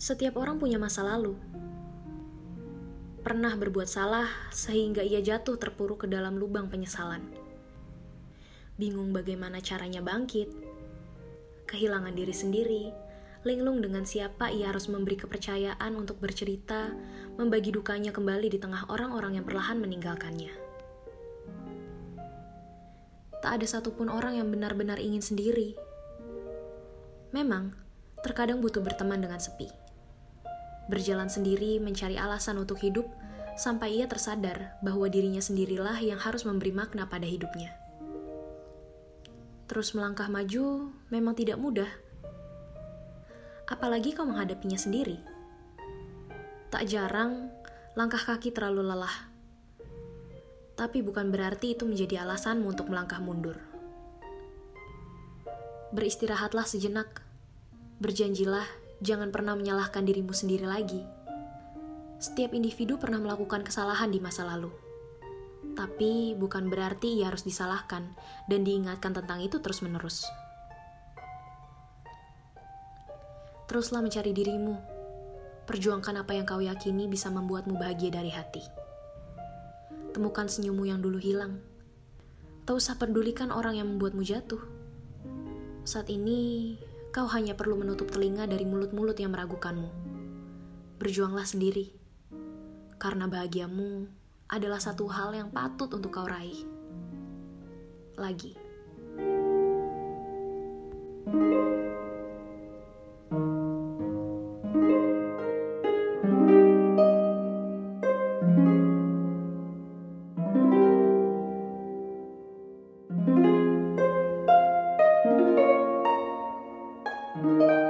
Setiap orang punya masa lalu. Pernah berbuat salah sehingga ia jatuh terpuruk ke dalam lubang penyesalan. Bingung bagaimana caranya bangkit. Kehilangan diri sendiri, linglung dengan siapa ia harus memberi kepercayaan untuk bercerita, membagi dukanya kembali di tengah orang-orang yang perlahan meninggalkannya. Tak ada satupun orang yang benar-benar ingin sendiri. Memang, terkadang butuh berteman dengan sepi berjalan sendiri mencari alasan untuk hidup sampai ia tersadar bahwa dirinya sendirilah yang harus memberi makna pada hidupnya. Terus melangkah maju memang tidak mudah. Apalagi kau menghadapinya sendiri. Tak jarang langkah kaki terlalu lelah. Tapi bukan berarti itu menjadi alasanmu untuk melangkah mundur. Beristirahatlah sejenak. Berjanjilah jangan pernah menyalahkan dirimu sendiri lagi. Setiap individu pernah melakukan kesalahan di masa lalu. Tapi bukan berarti ia harus disalahkan dan diingatkan tentang itu terus-menerus. Teruslah mencari dirimu. Perjuangkan apa yang kau yakini bisa membuatmu bahagia dari hati. Temukan senyummu yang dulu hilang. Tak usah pedulikan orang yang membuatmu jatuh. Saat ini, kau hanya perlu menutup telinga dari mulut-mulut yang meragukanmu. Berjuanglah sendiri, karena bahagiamu adalah satu hal yang patut untuk kau raih. Lagi. Música